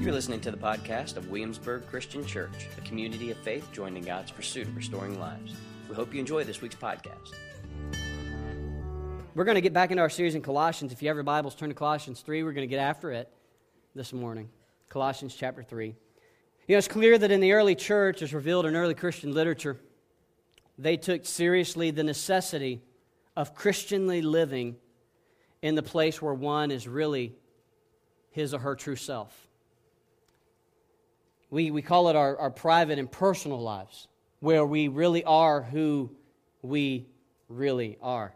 You're listening to the podcast of Williamsburg Christian Church, a community of faith joined in God's pursuit of restoring lives. We hope you enjoy this week's podcast. We're going to get back into our series in Colossians. If you have your Bibles, turn to Colossians 3. We're going to get after it this morning. Colossians chapter 3. You know, it's clear that in the early church, as revealed in early Christian literature, they took seriously the necessity of Christianly living in the place where one is really his or her true self. We, we call it our, our private and personal lives, where we really are who we really are.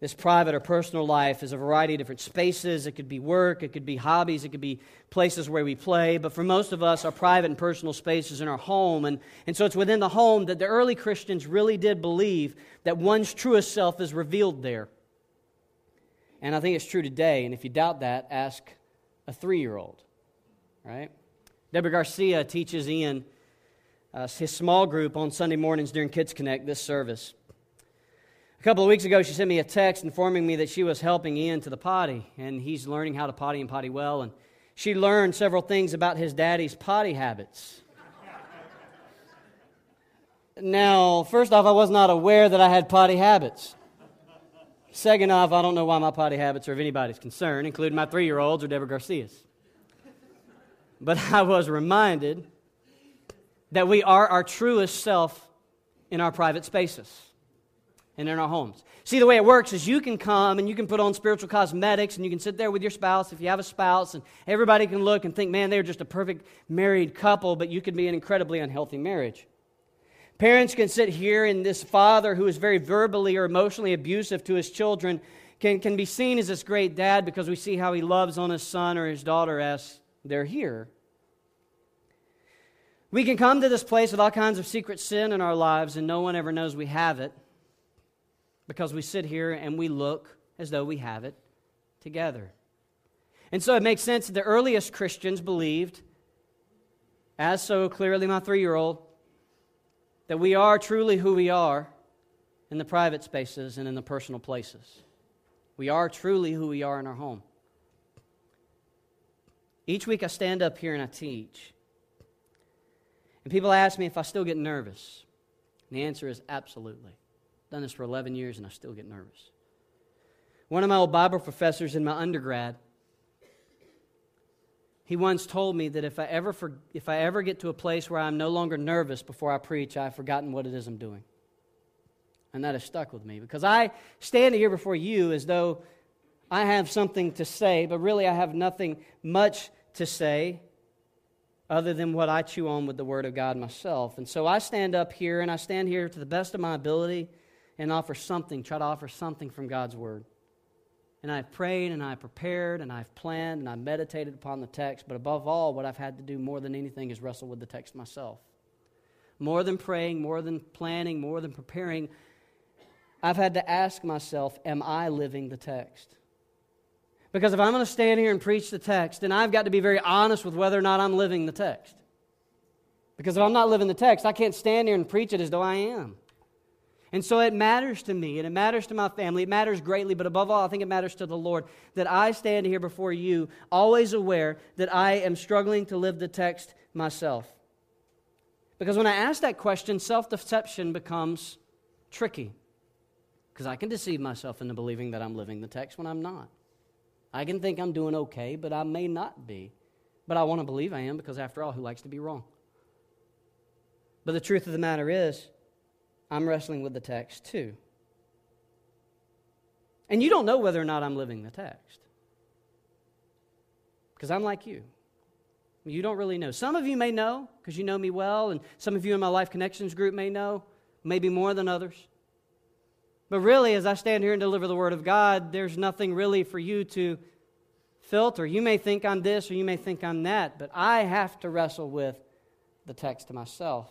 This private or personal life is a variety of different spaces. It could be work, it could be hobbies, it could be places where we play. But for most of us, our private and personal space is in our home. And, and so it's within the home that the early Christians really did believe that one's truest self is revealed there. And I think it's true today. And if you doubt that, ask a three year old, right? Deborah Garcia teaches Ian uh, his small group on Sunday mornings during Kids Connect this service. A couple of weeks ago, she sent me a text informing me that she was helping Ian to the potty, and he's learning how to potty and potty well. And she learned several things about his daddy's potty habits. now, first off, I was not aware that I had potty habits. Second off, I don't know why my potty habits are of anybody's concern, including my three year olds or Deborah Garcia's. But I was reminded that we are our truest self in our private spaces and in our homes. See, the way it works is you can come and you can put on spiritual cosmetics and you can sit there with your spouse if you have a spouse, and everybody can look and think, man, they're just a perfect married couple, but you could be an incredibly unhealthy marriage. Parents can sit here, and this father who is very verbally or emotionally abusive to his children can, can be seen as this great dad because we see how he loves on his son or his daughter as they're here. We can come to this place with all kinds of secret sin in our lives, and no one ever knows we have it because we sit here and we look as though we have it together. And so it makes sense that the earliest Christians believed, as so clearly my three year old, that we are truly who we are in the private spaces and in the personal places. We are truly who we are in our home. Each week I stand up here and I teach. And people ask me if I still get nervous. And the answer is absolutely done this for 11 years and I still get nervous. One of my old Bible professors in my undergrad, he once told me that if I ever, for, if I ever get to a place where I'm no longer nervous before I preach, I've forgotten what it is I'm doing. And that has stuck with me because I stand here before you as though I have something to say, but really I have nothing much to say other than what I chew on with the Word of God myself. And so I stand up here and I stand here to the best of my ability and offer something, try to offer something from God's Word. And I've prayed and I've prepared and I've planned and I've meditated upon the text, but above all, what I've had to do more than anything is wrestle with the text myself. More than praying, more than planning, more than preparing, I've had to ask myself, am I living the text? Because if I'm going to stand here and preach the text, then I've got to be very honest with whether or not I'm living the text. Because if I'm not living the text, I can't stand here and preach it as though I am. And so it matters to me and it matters to my family. It matters greatly, but above all, I think it matters to the Lord that I stand here before you, always aware that I am struggling to live the text myself. Because when I ask that question, self deception becomes tricky. Because I can deceive myself into believing that I'm living the text when I'm not. I can think I'm doing okay, but I may not be. But I want to believe I am because, after all, who likes to be wrong? But the truth of the matter is, I'm wrestling with the text too. And you don't know whether or not I'm living the text. Because I'm like you. You don't really know. Some of you may know because you know me well, and some of you in my Life Connections group may know, maybe more than others. But really, as I stand here and deliver the Word of God, there's nothing really for you to filter. You may think I'm this or you may think I'm that, but I have to wrestle with the text to myself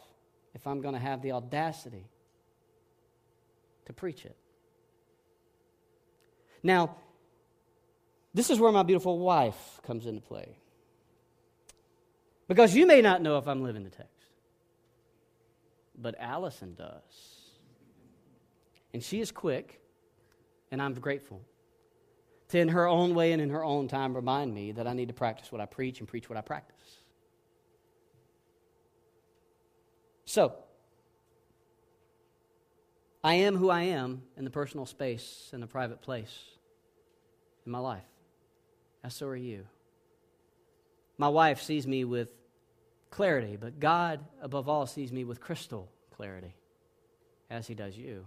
if I'm going to have the audacity to preach it. Now, this is where my beautiful wife comes into play. Because you may not know if I'm living the text, but Allison does. And she is quick, and I'm grateful, to, in her own way and in her own time, remind me that I need to practice what I preach and preach what I practice. So, I am who I am in the personal space, in the private place in my life. And so are you. My wife sees me with clarity, but God, above all, sees me with crystal clarity, as He does you.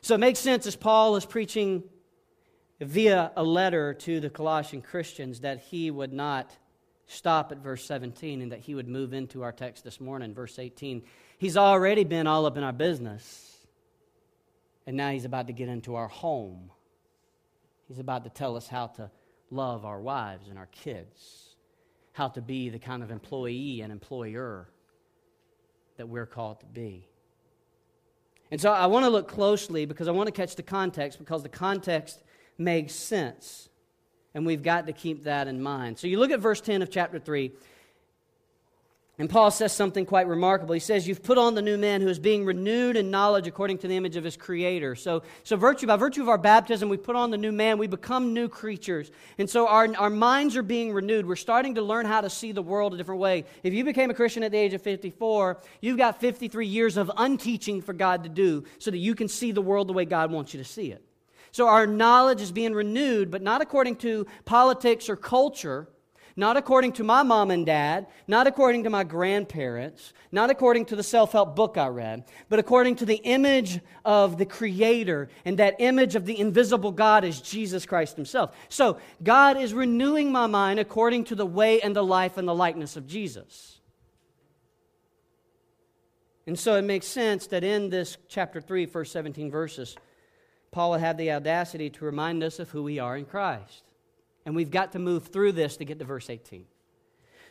So it makes sense as Paul is preaching via a letter to the Colossian Christians that he would not stop at verse 17 and that he would move into our text this morning, verse 18. He's already been all up in our business, and now he's about to get into our home. He's about to tell us how to love our wives and our kids, how to be the kind of employee and employer that we're called to be. And so I want to look closely because I want to catch the context because the context makes sense. And we've got to keep that in mind. So you look at verse 10 of chapter 3. And Paul says something quite remarkable. He says, You've put on the new man who is being renewed in knowledge according to the image of his creator. So, so virtue, by virtue of our baptism, we put on the new man, we become new creatures. And so our, our minds are being renewed. We're starting to learn how to see the world a different way. If you became a Christian at the age of 54, you've got 53 years of unteaching for God to do so that you can see the world the way God wants you to see it. So our knowledge is being renewed, but not according to politics or culture not according to my mom and dad, not according to my grandparents, not according to the self help book I read, but according to the image of the Creator. And that image of the invisible God is Jesus Christ Himself. So God is renewing my mind according to the way and the life and the likeness of Jesus. And so it makes sense that in this chapter 3, first 17 verses, Paul would have the audacity to remind us of who we are in Christ. And we've got to move through this to get to verse 18.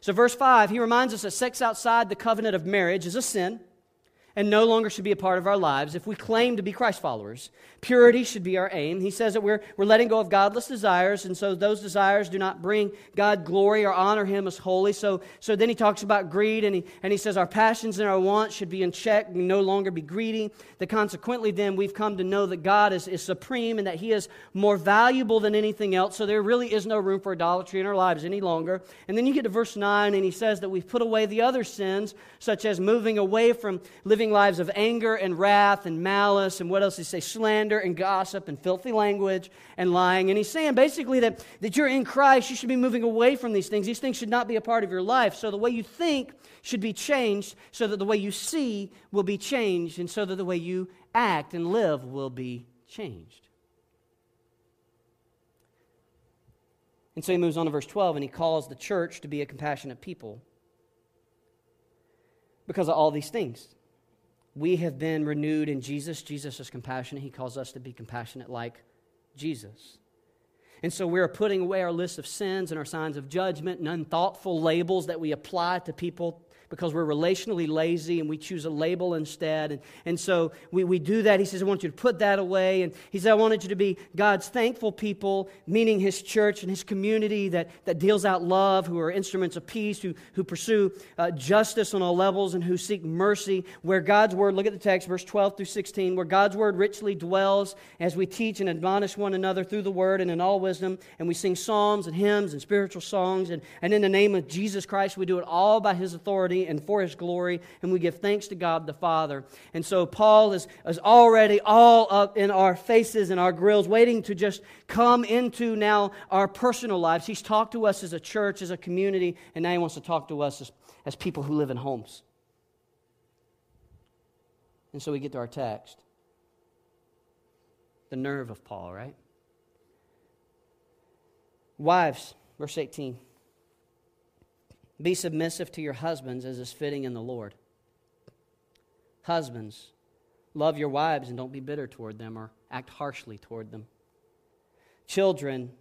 So, verse 5, he reminds us that sex outside the covenant of marriage is a sin and no longer should be a part of our lives if we claim to be Christ followers. Purity should be our aim. He says that we're, we're letting go of godless desires, and so those desires do not bring God glory or honor Him as holy. So, so then he talks about greed, and he, and he says our passions and our wants should be in check, we no longer be greedy. That consequently, then, we've come to know that God is, is supreme and that He is more valuable than anything else, so there really is no room for idolatry in our lives any longer. And then you get to verse 9, and he says that we've put away the other sins, such as moving away from living living lives of anger and wrath and malice and what else he say? Slander and gossip and filthy language and lying. And he's saying basically that, that you're in Christ, you should be moving away from these things. These things should not be a part of your life. So the way you think should be changed so that the way you see will be changed and so that the way you act and live will be changed. And so he moves on to verse 12 and he calls the church to be a compassionate people because of all these things we have been renewed in Jesus. Jesus is compassionate. He calls us to be compassionate like Jesus. And so we're putting away our list of sins and our signs of judgment and unthoughtful labels that we apply to people because we're relationally lazy and we choose a label instead. And, and so we, we do that. He says, I want you to put that away. And he said, I wanted you to be God's thankful people, meaning his church and his community that, that deals out love, who are instruments of peace, who, who pursue uh, justice on all levels, and who seek mercy. Where God's word, look at the text, verse 12 through 16, where God's word richly dwells as we teach and admonish one another through the word and in all wisdom. And we sing psalms and hymns and spiritual songs. And, and in the name of Jesus Christ, we do it all by his authority and for his glory, and we give thanks to God the Father. And so Paul is, is already all up in our faces and our grills, waiting to just come into now our personal lives. He's talked to us as a church, as a community, and now he wants to talk to us as, as people who live in homes. And so we get to our text. The nerve of Paul, right? Wives, verse 18. Be submissive to your husbands as is fitting in the Lord. Husbands, love your wives and don't be bitter toward them or act harshly toward them. Children,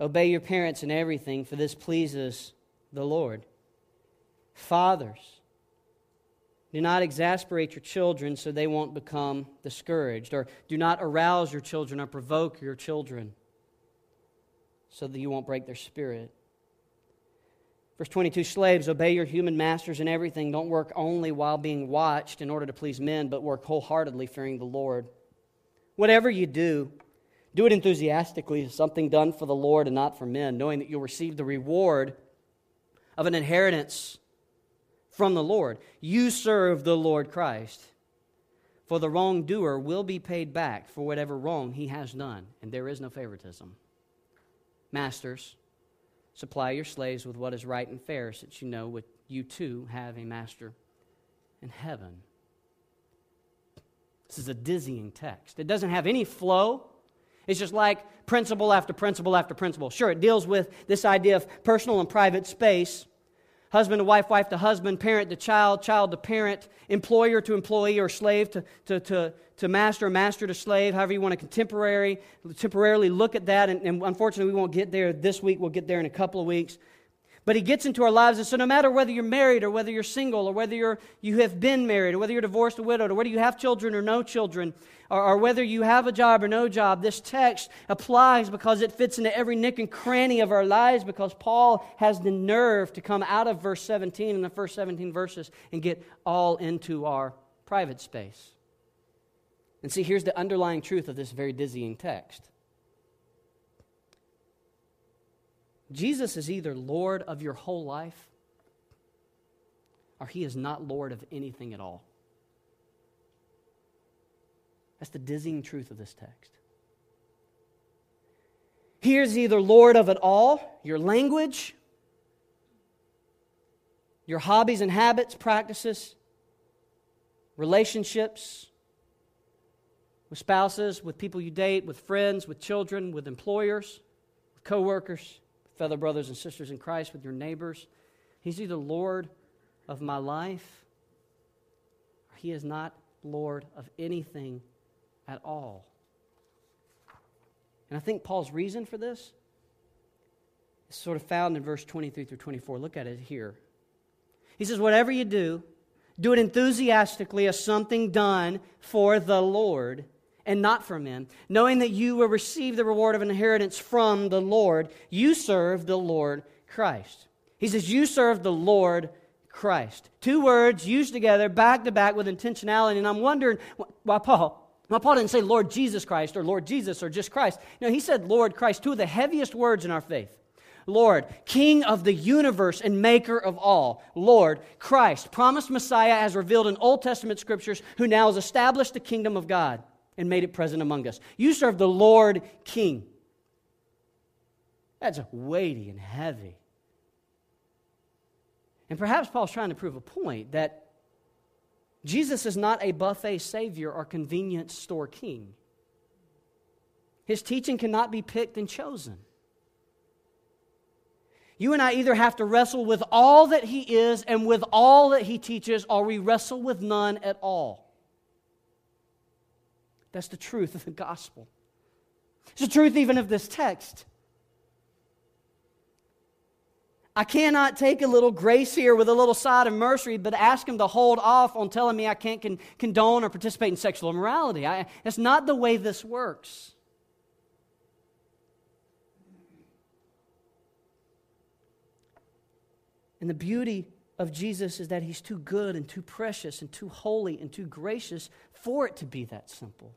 obey your parents in everything, for this pleases the Lord. Fathers, do not exasperate your children so they won't become discouraged, or do not arouse your children or provoke your children so that you won't break their spirit. Verse 22 Slaves, obey your human masters in everything. Don't work only while being watched in order to please men, but work wholeheartedly, fearing the Lord. Whatever you do, Do it enthusiastically, something done for the Lord and not for men, knowing that you'll receive the reward of an inheritance from the Lord. You serve the Lord Christ. For the wrongdoer will be paid back for whatever wrong he has done, and there is no favoritism. Masters, supply your slaves with what is right and fair, since you know what you too have a master in heaven. This is a dizzying text. It doesn't have any flow. It's just like principle after principle after principle. Sure, it deals with this idea of personal and private space, husband to wife, wife to husband, parent to child, child to parent, employer to employee, or slave to, to, to, to master, master to slave, however you want to contemporary, temporarily look at that. And, and unfortunately, we won't get there this week. We'll get there in a couple of weeks. But he gets into our lives, and so no matter whether you're married or whether you're single or whether you're, you have been married or whether you're divorced or widowed or whether you have children or no children or, or whether you have a job or no job, this text applies because it fits into every nick and cranny of our lives because Paul has the nerve to come out of verse 17 in the first 17 verses and get all into our private space. And see, here's the underlying truth of this very dizzying text Jesus is either Lord of your whole life or he is not Lord of anything at all. That's the dizzying truth of this text. He is either Lord of it all, your language, your hobbies and habits, practices, relationships with spouses, with people you date, with friends, with children, with employers, with coworkers fellow brothers and sisters in Christ, with your neighbors. He's either Lord of my life or he is not Lord of anything at all. And I think Paul's reason for this is sort of found in verse 23 through 24. Look at it here. He says, Whatever you do, do it enthusiastically as something done for the Lord and not for men, knowing that you will receive the reward of inheritance from the Lord. You serve the Lord Christ. He says, You serve the Lord Christ. Two words used together, back to back with intentionality. And I'm wondering why Paul. Why Paul didn't say Lord Jesus Christ or Lord Jesus or just Christ. No, he said Lord Christ, two of the heaviest words in our faith. Lord, King of the universe and maker of all. Lord, Christ, promised Messiah as revealed in Old Testament scriptures, who now has established the kingdom of God and made it present among us. You serve the Lord King. That's weighty and heavy. And perhaps Paul's trying to prove a point that Jesus is not a buffet savior or convenience store king. His teaching cannot be picked and chosen. You and I either have to wrestle with all that he is and with all that he teaches, or we wrestle with none at all. That's the truth of the gospel. It's the truth even of this text. I cannot take a little grace here with a little side of mercy, but ask him to hold off on telling me I can't con- condone or participate in sexual immorality. I, that's not the way this works. And the beauty of Jesus is that he's too good and too precious and too holy and too gracious for it to be that simple.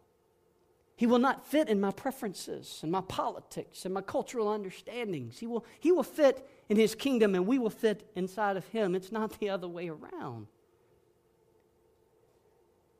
He will not fit in my preferences and my politics and my cultural understandings. He will, he will fit in his kingdom and we will fit inside of him. It's not the other way around.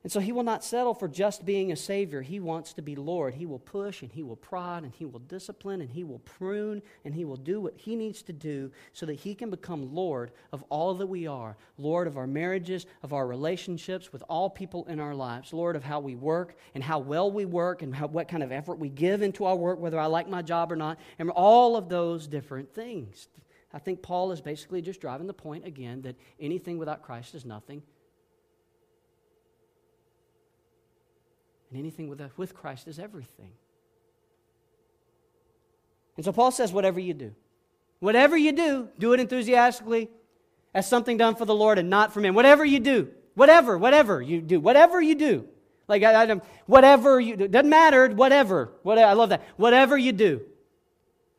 And so he will not settle for just being a Savior. He wants to be Lord. He will push and he will prod and he will discipline and he will prune and he will do what he needs to do so that he can become Lord of all that we are Lord of our marriages, of our relationships with all people in our lives, Lord of how we work and how well we work and how, what kind of effort we give into our work, whether I like my job or not, and all of those different things. I think Paul is basically just driving the point again that anything without Christ is nothing And anything with, with Christ is everything. And so Paul says, whatever you do, whatever you do, do it enthusiastically as something done for the Lord and not for men. Whatever you do, whatever, whatever you do, whatever you do. Like, I, I, whatever you do, doesn't matter, whatever. What, I love that. Whatever you do.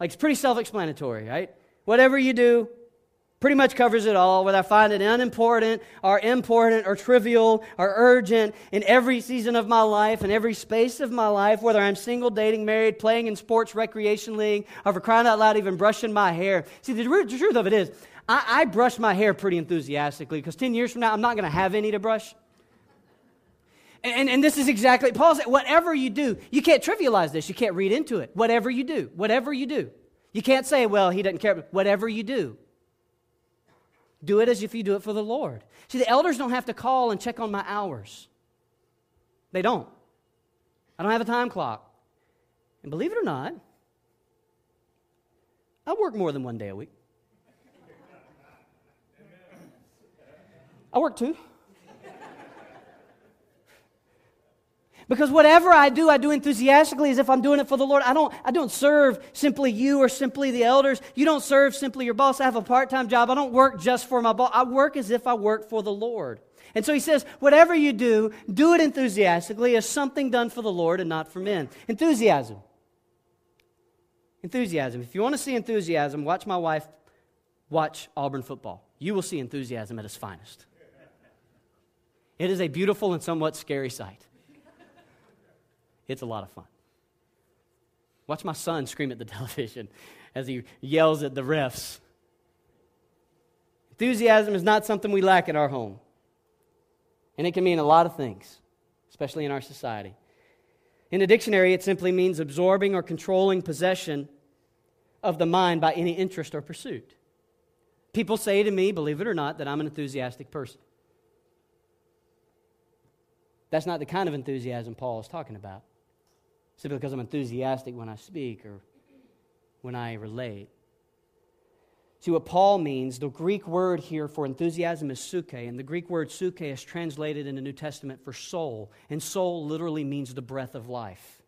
Like, it's pretty self explanatory, right? Whatever you do, Pretty much covers it all, whether I find it unimportant or important or trivial or urgent in every season of my life, in every space of my life, whether I'm single, dating, married, playing in sports, recreation league, or for crying out loud, even brushing my hair. See, the, the truth of it is, I, I brush my hair pretty enthusiastically because 10 years from now, I'm not going to have any to brush. And, and, this is exactly, Paul said, whatever you do, you can't trivialize this. You can't read into it. Whatever you do, whatever you do. You can't say, well, he doesn't care. Whatever you do, do it as if you do it for the Lord. See, the elders don't have to call and check on my hours. They don't. I don't have a time clock. And believe it or not, I work more than one day a week. I work two. Because whatever I do, I do enthusiastically as if I'm doing it for the Lord. I don't, I don't serve simply you or simply the elders. You don't serve simply your boss. I have a part time job. I don't work just for my boss. I work as if I work for the Lord. And so he says, whatever you do, do it enthusiastically as something done for the Lord and not for men. Enthusiasm. Enthusiasm. If you want to see enthusiasm, watch my wife watch Auburn football. You will see enthusiasm at its finest. It is a beautiful and somewhat scary sight. It's a lot of fun. Watch my son scream at the television as he yells at the refs. Enthusiasm is not something we lack in our home. And it can mean a lot of things, especially in our society. In the dictionary, it simply means absorbing or controlling possession of the mind by any interest or pursuit. People say to me, believe it or not, that I'm an enthusiastic person. That's not the kind of enthusiasm Paul is talking about simply because I'm enthusiastic when I speak or when I relate. See what Paul means, the Greek word here for enthusiasm is suke, and the Greek word suke is translated in the New Testament for soul, and soul literally means the breath of life.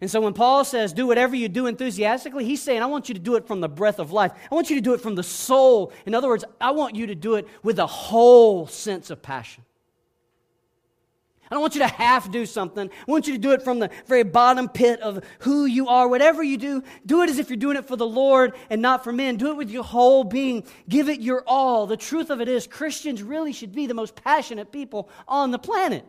And so when Paul says, do whatever you do enthusiastically, he's saying, I want you to do it from the breath of life. I want you to do it from the soul. In other words, I want you to do it with a whole sense of passion. I don't want you to half do something. I want you to do it from the very bottom pit of who you are. Whatever you do, do it as if you're doing it for the Lord and not for men. Do it with your whole being. Give it your all. The truth of it is, Christians really should be the most passionate people on the planet.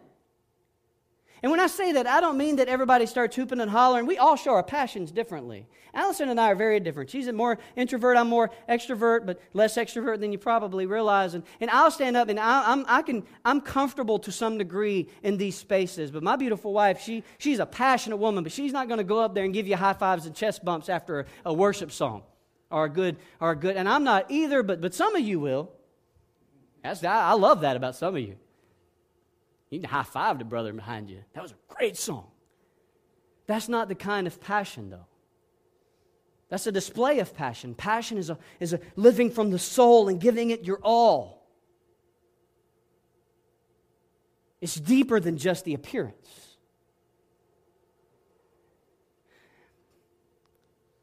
And when I say that, I don't mean that everybody starts hooping and hollering. We all show our passions differently. Allison and I are very different. She's a more introvert, I'm more extrovert, but less extrovert than you probably realize. And, and I'll stand up and I, I'm, I can, I'm comfortable to some degree in these spaces. But my beautiful wife, she, she's a passionate woman, but she's not going to go up there and give you high fives and chest bumps after a, a worship song or a good, or a good, and I'm not either, but, but some of you will. That's, I, I love that about some of you. You can high five the brother behind you. That was a great song. That's not the kind of passion, though. That's a display of passion. Passion is a, is a living from the soul and giving it your all. It's deeper than just the appearance.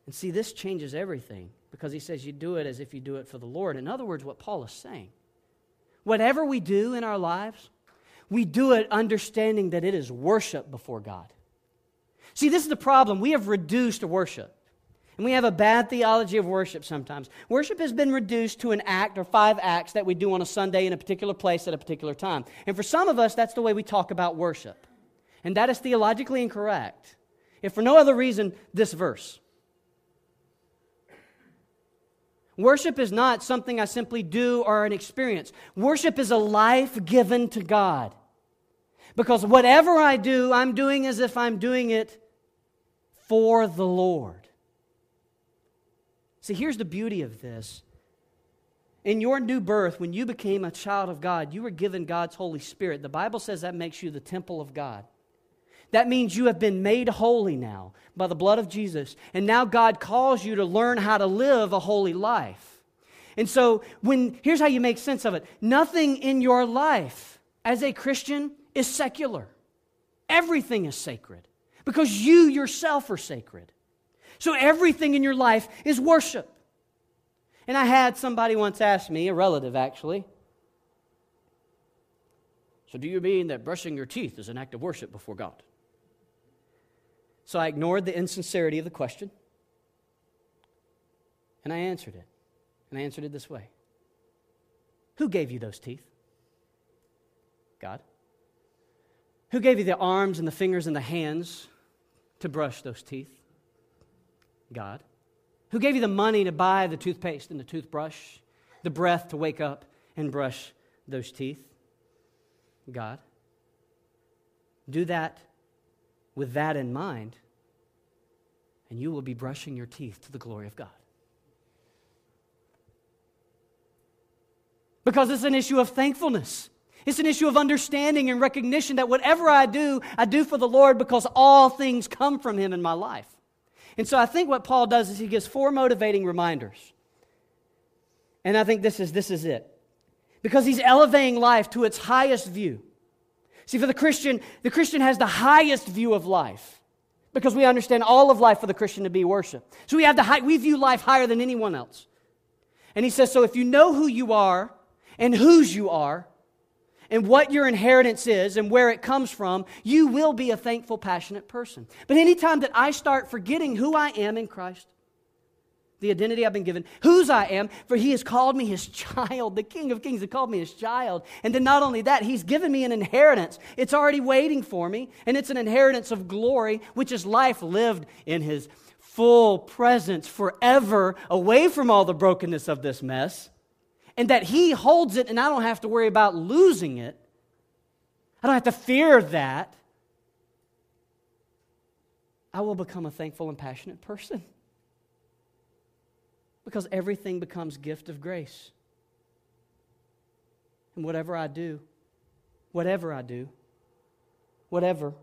And see, this changes everything because he says you do it as if you do it for the Lord. In other words, what Paul is saying whatever we do in our lives, we do it understanding that it is worship before God. See, this is the problem. We have reduced worship. And we have a bad theology of worship sometimes. Worship has been reduced to an act or five acts that we do on a Sunday in a particular place at a particular time. And for some of us, that's the way we talk about worship. And that is theologically incorrect. If for no other reason, this verse. Worship is not something I simply do or an experience. Worship is a life given to God. Because whatever I do, I'm doing as if I'm doing it for the Lord. See, here's the beauty of this. In your new birth, when you became a child of God, you were given God's Holy Spirit. The Bible says that makes you the temple of God. That means you have been made holy now by the blood of Jesus. And now God calls you to learn how to live a holy life. And so, when here's how you make sense of it nothing in your life as a Christian is secular. Everything is sacred because you yourself are sacred. So everything in your life is worship. And I had somebody once ask me, a relative actually, so do you mean that brushing your teeth is an act of worship before God? So I ignored the insincerity of the question and I answered it. And I answered it this way Who gave you those teeth? God. Who gave you the arms and the fingers and the hands to brush those teeth? God. Who gave you the money to buy the toothpaste and the toothbrush, the breath to wake up and brush those teeth? God. Do that with that in mind, and you will be brushing your teeth to the glory of God. Because it's an issue of thankfulness. It's an issue of understanding and recognition that whatever I do, I do for the Lord because all things come from Him in my life. And so I think what Paul does is he gives four motivating reminders. And I think this is, this is it. Because he's elevating life to its highest view. See, for the Christian, the Christian has the highest view of life because we understand all of life for the Christian to be worship. So we have the high, we view life higher than anyone else. And he says, so if you know who you are and whose you are, and what your inheritance is and where it comes from, you will be a thankful, passionate person. But anytime that I start forgetting who I am in Christ, the identity I've been given, whose I am, for he has called me his child. The King of Kings has called me his child. And then not only that, he's given me an inheritance. It's already waiting for me, and it's an inheritance of glory, which is life lived in his full presence forever, away from all the brokenness of this mess and that He holds it, and I don't have to worry about losing it. I don't have to fear that. I will become a thankful and passionate person. Because everything becomes gift of grace. And whatever I do, whatever I do, whatever,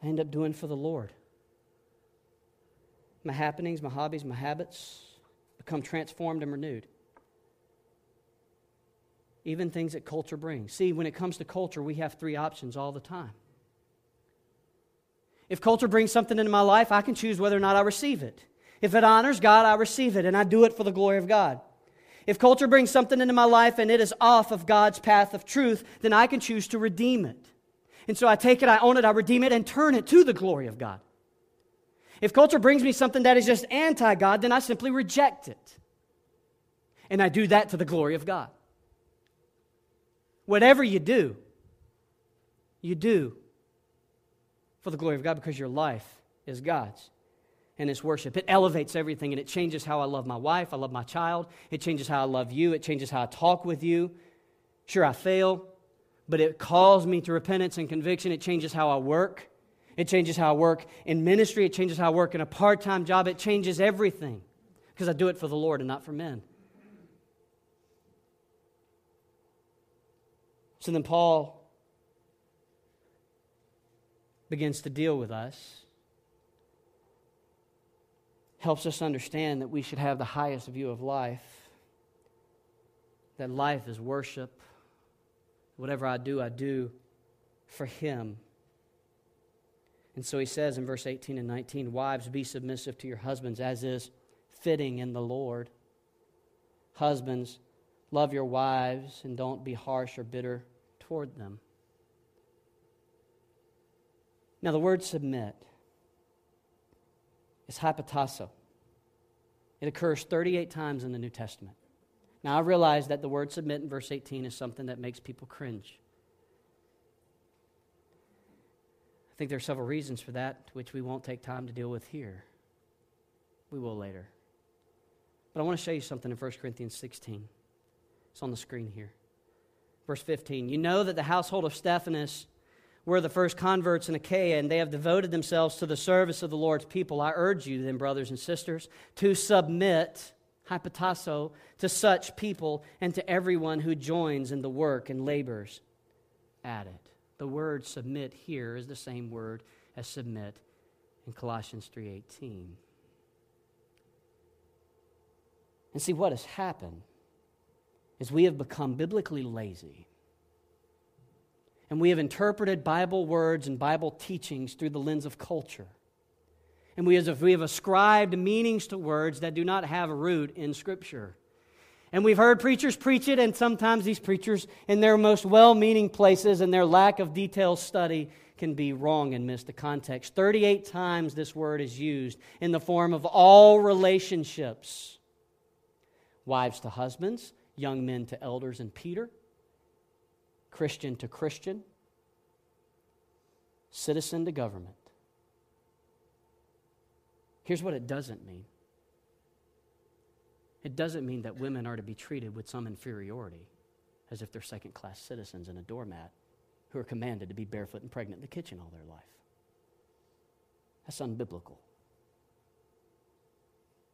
I end up doing for the Lord. My happenings, my hobbies, my habits, become transformed and renewed. Even things that culture brings. See, when it comes to culture, we have three options all the time. If culture brings something into my life, I can choose whether or not I receive it. If it honors God, I receive it and I do it for the glory of God. If culture brings something into my life and it is off of God's path of truth, then I can choose to redeem it. And so I take it, I own it, I redeem it, and turn it to the glory of God. If culture brings me something that is just anti God, then I simply reject it. And I do that to the glory of God. Whatever you do, you do for the glory of God because your life is God's and it's worship. It elevates everything and it changes how I love my wife, I love my child, it changes how I love you, it changes how I talk with you. Sure, I fail, but it calls me to repentance and conviction. It changes how I work. It changes how I work in ministry. It changes how I work in a part time job. It changes everything because I do it for the Lord and not for men. So then Paul begins to deal with us, helps us understand that we should have the highest view of life, that life is worship. Whatever I do, I do for Him. And so he says in verse 18 and 19 Wives, be submissive to your husbands as is fitting in the Lord. Husbands, love your wives and don't be harsh or bitter toward them. Now, the word submit is hypotasso. It occurs 38 times in the New Testament. Now, I realize that the word submit in verse 18 is something that makes people cringe. I think there are several reasons for that, which we won't take time to deal with here. We will later. But I want to show you something in 1 Corinthians 16. It's on the screen here. Verse 15. You know that the household of Stephanas were the first converts in Achaia, and they have devoted themselves to the service of the Lord's people. I urge you, then, brothers and sisters, to submit, hypotasso, to such people and to everyone who joins in the work and labors at it. The word submit here is the same word as submit in Colossians 3:18. And see what has happened is we have become biblically lazy. And we have interpreted Bible words and Bible teachings through the lens of culture. And we have, we have ascribed meanings to words that do not have a root in Scripture. And we've heard preachers preach it, and sometimes these preachers, in their most well meaning places and their lack of detailed study, can be wrong and miss the context. 38 times this word is used in the form of all relationships. Wives to husbands, young men to elders and Peter, Christian to Christian, citizen to government. Here's what it doesn't mean it doesn't mean that women are to be treated with some inferiority as if they're second class citizens and a doormat who are commanded to be barefoot and pregnant in the kitchen all their life. That's unbiblical.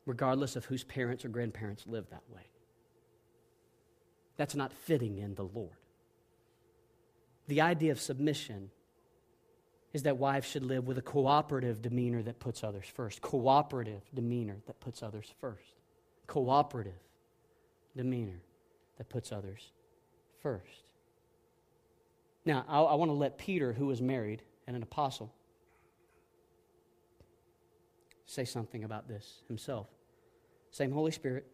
Regardless of whose parents or grandparents live that way. That's not fitting in the Lord. The idea of submission is that wives should live with a cooperative demeanor that puts others first. Cooperative demeanor that puts others first. Cooperative demeanor that puts others first. Now, I, I want to let Peter, who was married and an apostle, say something about this himself. Same Holy Spirit.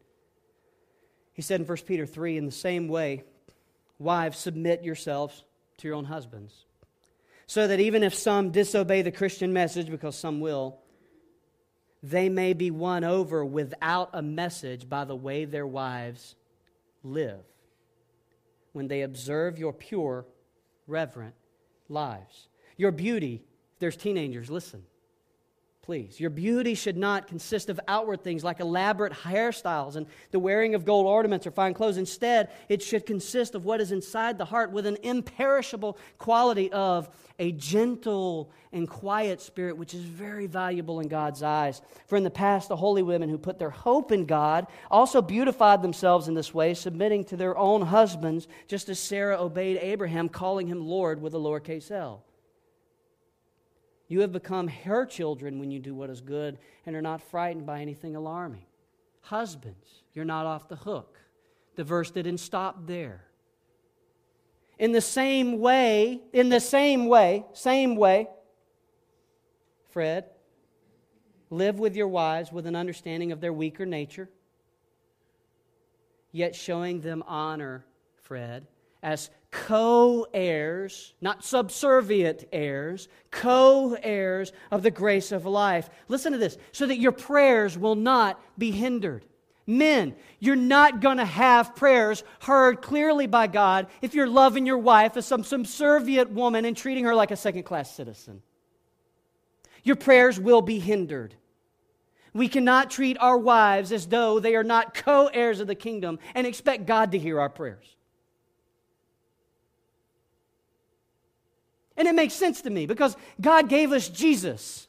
He said in 1 Peter 3 in the same way, wives, submit yourselves to your own husbands so that even if some disobey the Christian message, because some will, they may be won over without a message by the way their wives live when they observe your pure, reverent lives. Your beauty, there's teenagers, listen please. Your beauty should not consist of outward things like elaborate hairstyles and the wearing of gold ornaments or fine clothes. Instead, it should consist of what is inside the heart with an imperishable quality of a gentle and quiet spirit, which is very valuable in God's eyes. For in the past, the holy women who put their hope in God also beautified themselves in this way, submitting to their own husbands, just as Sarah obeyed Abraham, calling him Lord with a lowercase l. You have become her children when you do what is good and are not frightened by anything alarming. Husbands, you're not off the hook. The verse didn't stop there. In the same way, in the same way, same way, Fred, live with your wives with an understanding of their weaker nature, yet showing them honor, Fred, as co heirs, not subservient heirs, co heirs of the grace of life. Listen to this so that your prayers will not be hindered. Men, you're not going to have prayers heard clearly by God if you're loving your wife as some subservient woman and treating her like a second class citizen. Your prayers will be hindered. We cannot treat our wives as though they are not co heirs of the kingdom and expect God to hear our prayers. And it makes sense to me because God gave us Jesus.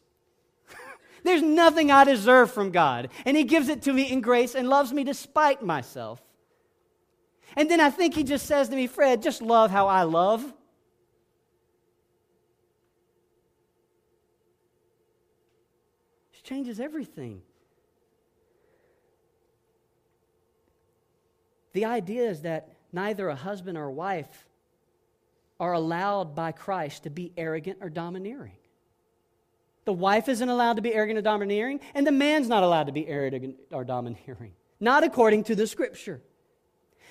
There's nothing I deserve from God. And He gives it to me in grace and loves me despite myself. And then I think He just says to me, Fred, just love how I love. It changes everything. The idea is that neither a husband or a wife are allowed by Christ to be arrogant or domineering. The wife isn't allowed to be arrogant or domineering, and the man's not allowed to be arrogant or domineering. Not according to the scripture.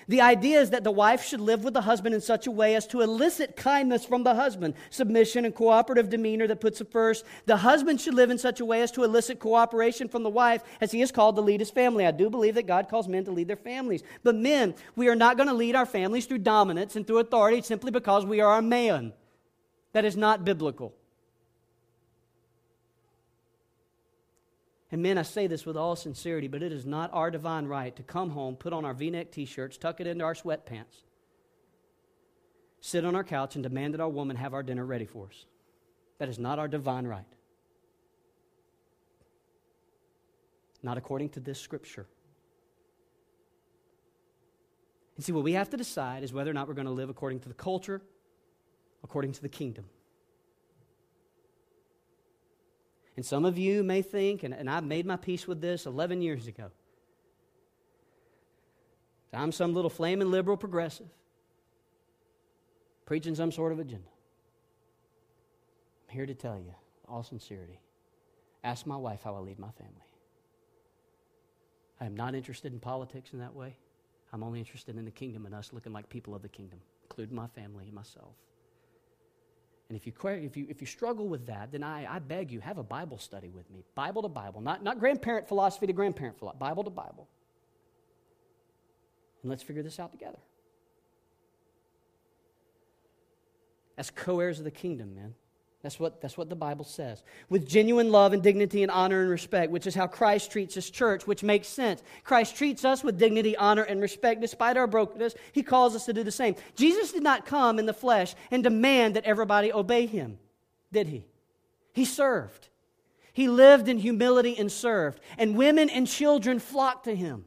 The idea is that the wife should live with the husband in such a way as to elicit kindness from the husband, submission and cooperative demeanor that puts it first. The husband should live in such a way as to elicit cooperation from the wife as he is called to lead his family. I do believe that God calls men to lead their families. But men, we are not going to lead our families through dominance and through authority simply because we are a man. That is not biblical. And men, I say this with all sincerity, but it is not our divine right to come home, put on our v neck t shirts, tuck it into our sweatpants, sit on our couch, and demand that our woman have our dinner ready for us. That is not our divine right. Not according to this scripture. And see, what we have to decide is whether or not we're going to live according to the culture, according to the kingdom. And some of you may think, and, and I made my peace with this 11 years ago, I'm some little flaming liberal progressive preaching some sort of agenda. I'm here to tell you, all sincerity, ask my wife how I lead my family. I am not interested in politics in that way. I'm only interested in the kingdom and us looking like people of the kingdom, including my family and myself. And if you, if you, if you struggle with that, then I, I beg you, have a Bible study with me. Bible to Bible. Not, not grandparent philosophy to grandparent philosophy, Bible to Bible. And let's figure this out together. As co heirs of the kingdom, man. That's what, that's what the Bible says. With genuine love and dignity and honor and respect, which is how Christ treats his church, which makes sense. Christ treats us with dignity, honor, and respect despite our brokenness. He calls us to do the same. Jesus did not come in the flesh and demand that everybody obey him, did he? He served. He lived in humility and served. And women and children flocked to him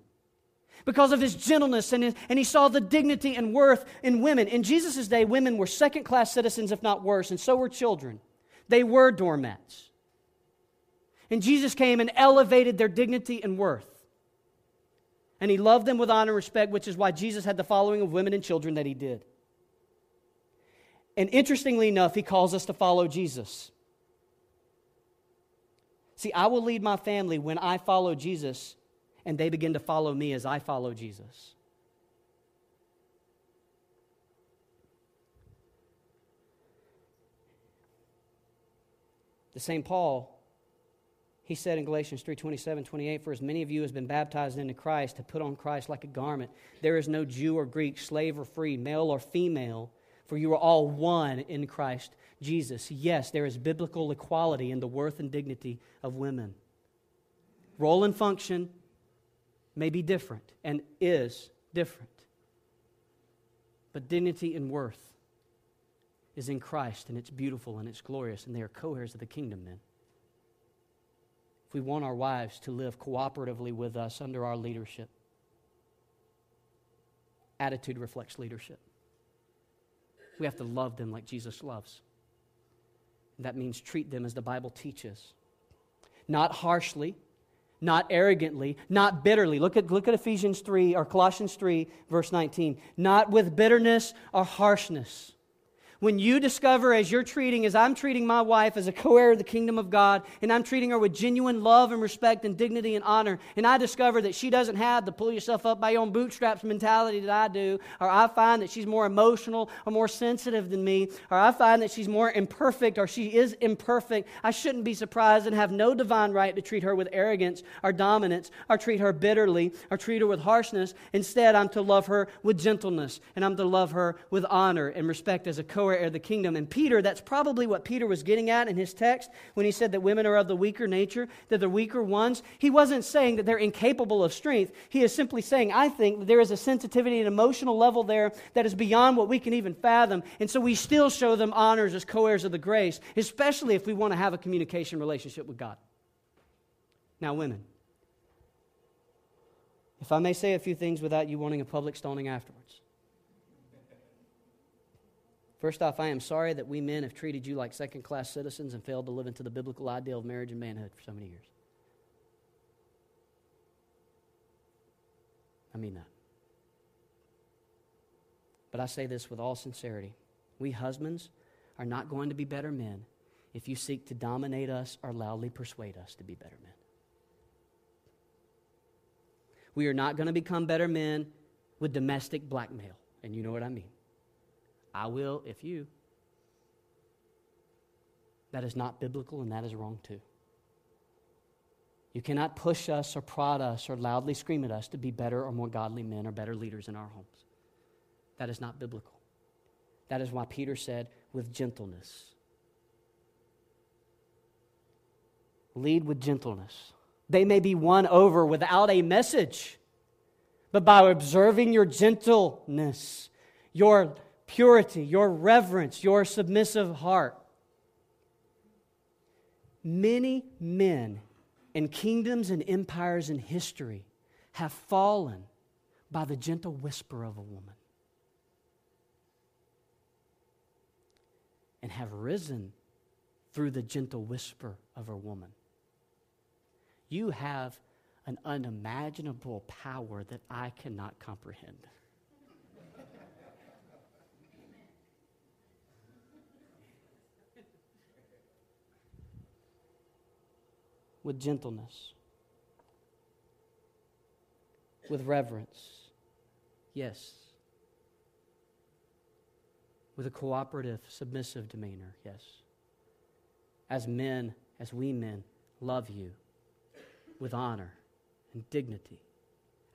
because of his gentleness and, his, and he saw the dignity and worth in women. In Jesus' day, women were second class citizens, if not worse, and so were children. They were doormats. And Jesus came and elevated their dignity and worth. And he loved them with honor and respect, which is why Jesus had the following of women and children that he did. And interestingly enough, he calls us to follow Jesus. See, I will lead my family when I follow Jesus and they begin to follow me as I follow Jesus. The same Paul, he said in Galatians 3 27, 28, For as many of you as been baptized into Christ have put on Christ like a garment. There is no Jew or Greek, slave or free, male or female, for you are all one in Christ Jesus. Yes, there is biblical equality in the worth and dignity of women. Role and function, may be different and is different. But dignity and worth is in Christ, and it's beautiful and it's glorious, and they are co heirs of the kingdom, men. If we want our wives to live cooperatively with us under our leadership, attitude reflects leadership. We have to love them like Jesus loves. That means treat them as the Bible teaches. Not harshly, not arrogantly, not bitterly. Look at, look at Ephesians 3 or Colossians 3, verse 19. Not with bitterness or harshness when you discover as you're treating, as I'm treating my wife as a co heir of the kingdom of God, and I'm treating her with genuine love and respect and dignity and honor, and I discover that she doesn't have the pull yourself up by your own bootstraps mentality that I do, or I find that she's more emotional or more sensitive than me, or I find that she's more imperfect or she is imperfect, I shouldn't be surprised and have no divine right to treat her with arrogance or dominance, or treat her bitterly, or treat her with harshness. Instead, I'm to love her with gentleness, and I'm to love her with honor and respect as a co heir of the kingdom. And Peter, that's probably what Peter was getting at in his text when he said that women are of the weaker nature, that the weaker ones. He wasn't saying that they're incapable of strength. He is simply saying, I think that there is a sensitivity and emotional level there that is beyond what we can even fathom. And so we still show them honors as co heirs of the grace, especially if we want to have a communication relationship with God. Now, women. If I may say a few things without you wanting a public stoning afterwards. First off, I am sorry that we men have treated you like second class citizens and failed to live into the biblical ideal of marriage and manhood for so many years. I mean that. But I say this with all sincerity. We husbands are not going to be better men if you seek to dominate us or loudly persuade us to be better men. We are not going to become better men with domestic blackmail, and you know what I mean. I will if you. That is not biblical and that is wrong too. You cannot push us or prod us or loudly scream at us to be better or more godly men or better leaders in our homes. That is not biblical. That is why Peter said, with gentleness. Lead with gentleness. They may be won over without a message, but by observing your gentleness, your purity, your reverence, your submissive heart. Many men and kingdoms and empires in history have fallen by the gentle whisper of a woman and have risen through the gentle whisper of a woman. You have an unimaginable power that I cannot comprehend. With gentleness, with reverence. Yes. With a cooperative, submissive demeanor. Yes. As men, as we men, love you with honor and dignity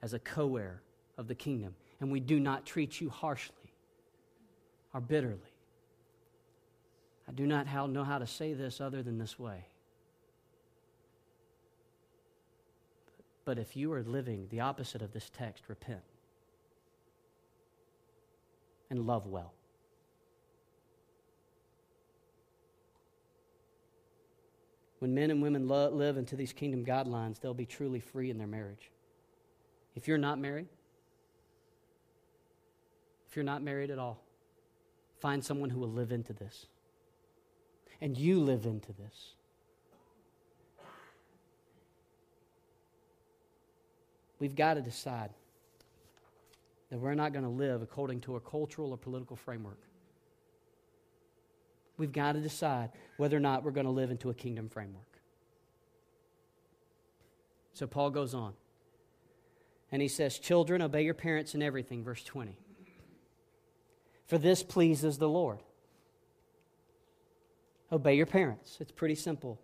as a co heir of the kingdom. and we do not treat you harshly or bitterly. I do not know how to say this other than this way. But if you are living the opposite of this text, repent and love well. When men and women lo- live into these kingdom guidelines, they'll be truly free in their marriage. If you're not married, if you're not married at all, find someone who will live into this. And you live into this. We've got to decide that we're not going to live according to a cultural or political framework. We've got to decide whether or not we're going to live into a kingdom framework. So Paul goes on. And he says, Children, obey your parents in everything, verse 20. For this pleases the Lord. Obey your parents. It's pretty simple.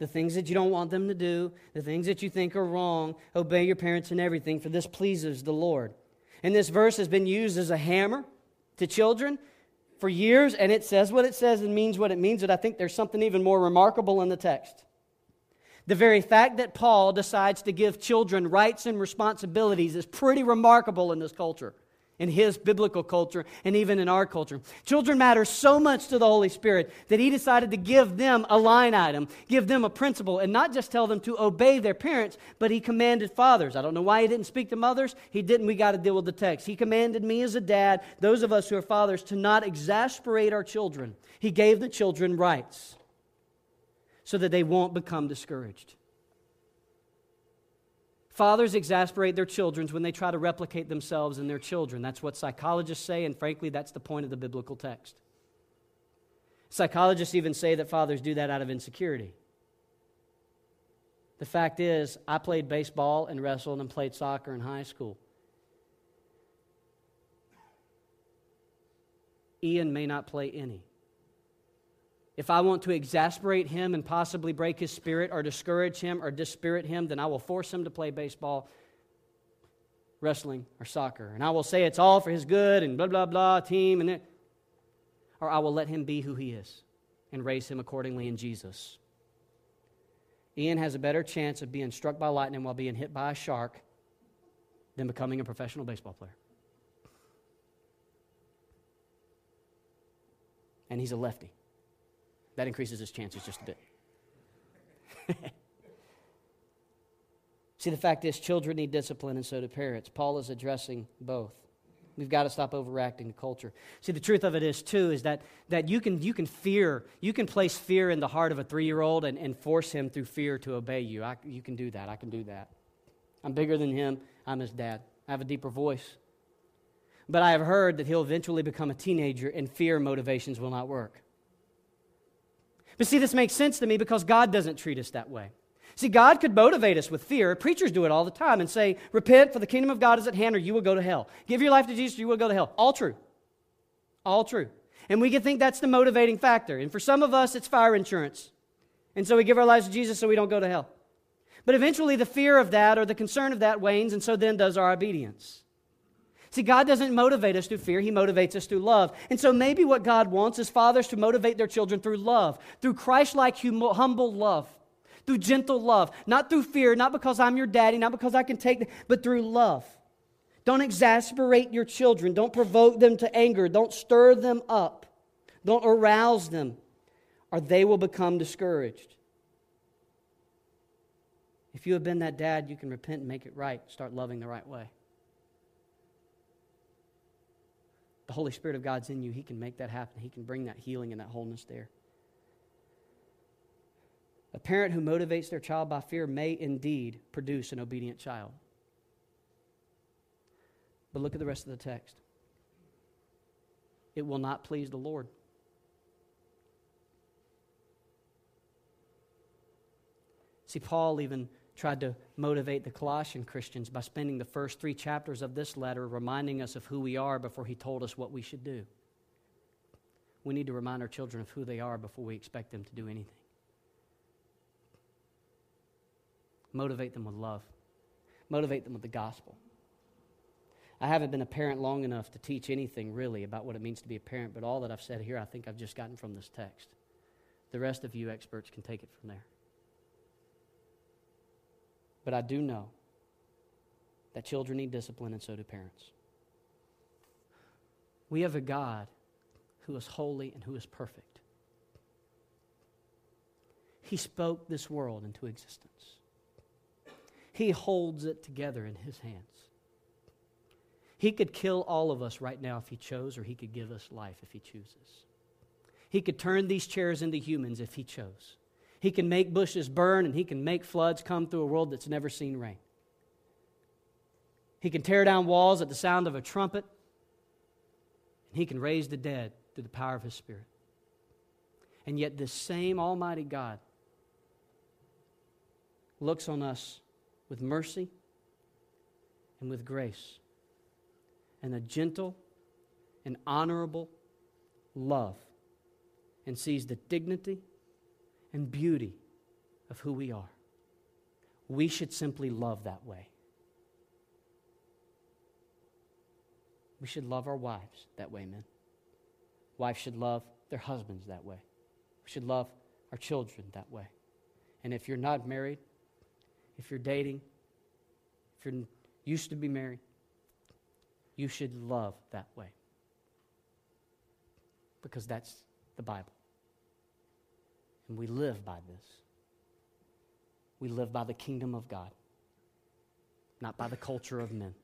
The things that you don't want them to do, the things that you think are wrong, obey your parents in everything, for this pleases the Lord. And this verse has been used as a hammer to children for years, and it says what it says and means what it means, but I think there's something even more remarkable in the text. The very fact that Paul decides to give children rights and responsibilities is pretty remarkable in this culture in his biblical culture and even in our culture. Children matter so much to the Holy Spirit that he decided to give them a line item, give them a principle, and not just tell them to obey their parents, but he commanded fathers. I don't know why he didn't speak to mothers. He didn't. We got to deal with the text. He commanded me as a dad, those of us who are fathers, to not exasperate our children. He gave the children rights so that they won't become discouraged. Fathers exasperate their children when they try to replicate themselves in their children. That's what psychologists say, and frankly, that's the point of the biblical text. Psychologists even say that fathers do that out of insecurity. The fact is, I played baseball and wrestled and played soccer in high school. Ian may not play any. If I want to exasperate him and possibly break his spirit or discourage him or dispirit him, then I will force him to play baseball, wrestling, or soccer. And I will say it's all for his good and blah, blah, blah, team, and it. Or I will let him be who he is and raise him accordingly in Jesus. Ian has a better chance of being struck by lightning while being hit by a shark than becoming a professional baseball player. And he's a lefty. That increases his chances just a bit. See, the fact is, children need discipline, and so do parents. Paul is addressing both. We've got to stop overacting the culture. See, the truth of it is, too, is that, that you, can, you can fear, you can place fear in the heart of a three year old and, and force him through fear to obey you. I, you can do that. I can do that. I'm bigger than him. I'm his dad. I have a deeper voice. But I have heard that he'll eventually become a teenager and fear motivations will not work. But see, this makes sense to me because God doesn't treat us that way. See, God could motivate us with fear. Preachers do it all the time and say, Repent, for the kingdom of God is at hand, or you will go to hell. Give your life to Jesus, or you will go to hell. All true. All true. And we can think that's the motivating factor. And for some of us, it's fire insurance. And so we give our lives to Jesus so we don't go to hell. But eventually, the fear of that or the concern of that wanes, and so then does our obedience. See, God doesn't motivate us through fear, He motivates us through love. And so maybe what God wants is fathers to motivate their children through love, through Christ like humble love, through gentle love, not through fear, not because I'm your daddy, not because I can take, but through love. Don't exasperate your children. Don't provoke them to anger. Don't stir them up. Don't arouse them, or they will become discouraged. If you have been that dad, you can repent and make it right. Start loving the right way. The Holy Spirit of God's in you, He can make that happen. He can bring that healing and that wholeness there. A parent who motivates their child by fear may indeed produce an obedient child. But look at the rest of the text. It will not please the Lord. See, Paul even tried to motivate the Colossian Christians by spending the first three chapters of this letter reminding us of who we are before he told us what we should do. We need to remind our children of who they are before we expect them to do anything. Motivate them with love, motivate them with the gospel. I haven't been a parent long enough to teach anything really about what it means to be a parent, but all that I've said here, I think I've just gotten from this text. The rest of you experts can take it from there. But I do know that children need discipline, and so do parents. We have a God who is holy and who is perfect. He spoke this world into existence. He holds it together in His hands. He could kill all of us right now if He chose, or He could give us life if He chooses. He could turn these chairs into humans if He chose. He can make bushes burn, and He can make floods come through a world that's never seen rain. He can tear down walls at the sound of a trumpet, and He can raise the dead through the power of His Spirit. And yet, this same Almighty God looks on us with mercy and with grace and a gentle and honorable love and sees the dignity and beauty of who we are. We should simply love that way. We should love our wives that way, men. Wives should love their husbands that way. We should love our children that way. And if you're not married, if you're dating, if you're used to be married, you should love that way. Because that's the Bible. And we live by this. We live by the kingdom of God, not by the culture of men.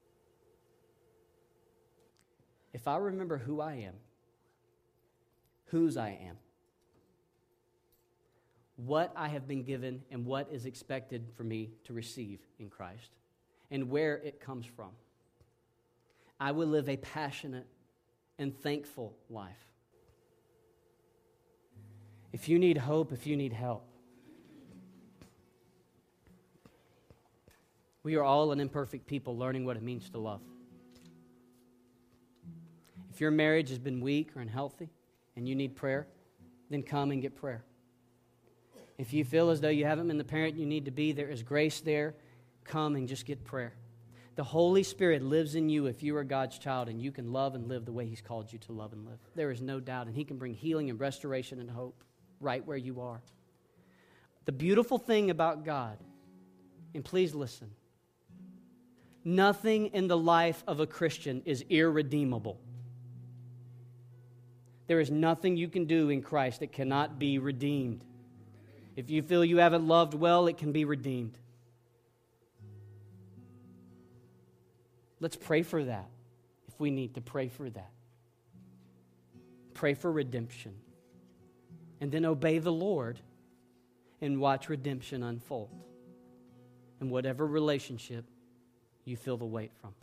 If I remember who I am, whose I am, what I have been given and what is expected for me to receive in Christ and where it comes from. I will live a passionate and thankful life. If you need hope, if you need help, we are all an imperfect people learning what it means to love. If your marriage has been weak or unhealthy and you need prayer, then come and get prayer. If you feel as though you haven't been the parent you need to be, there is grace there. Come and just get prayer. The Holy Spirit lives in you if you are God's child and you can love and live the way He's called you to love and live. There is no doubt. And He can bring healing and restoration and hope right where you are. The beautiful thing about God, and please listen, nothing in the life of a Christian is irredeemable. There is nothing you can do in Christ that cannot be redeemed. If you feel you haven't loved well, it can be redeemed. Let's pray for that if we need to pray for that. Pray for redemption. And then obey the Lord and watch redemption unfold in whatever relationship you feel the weight from.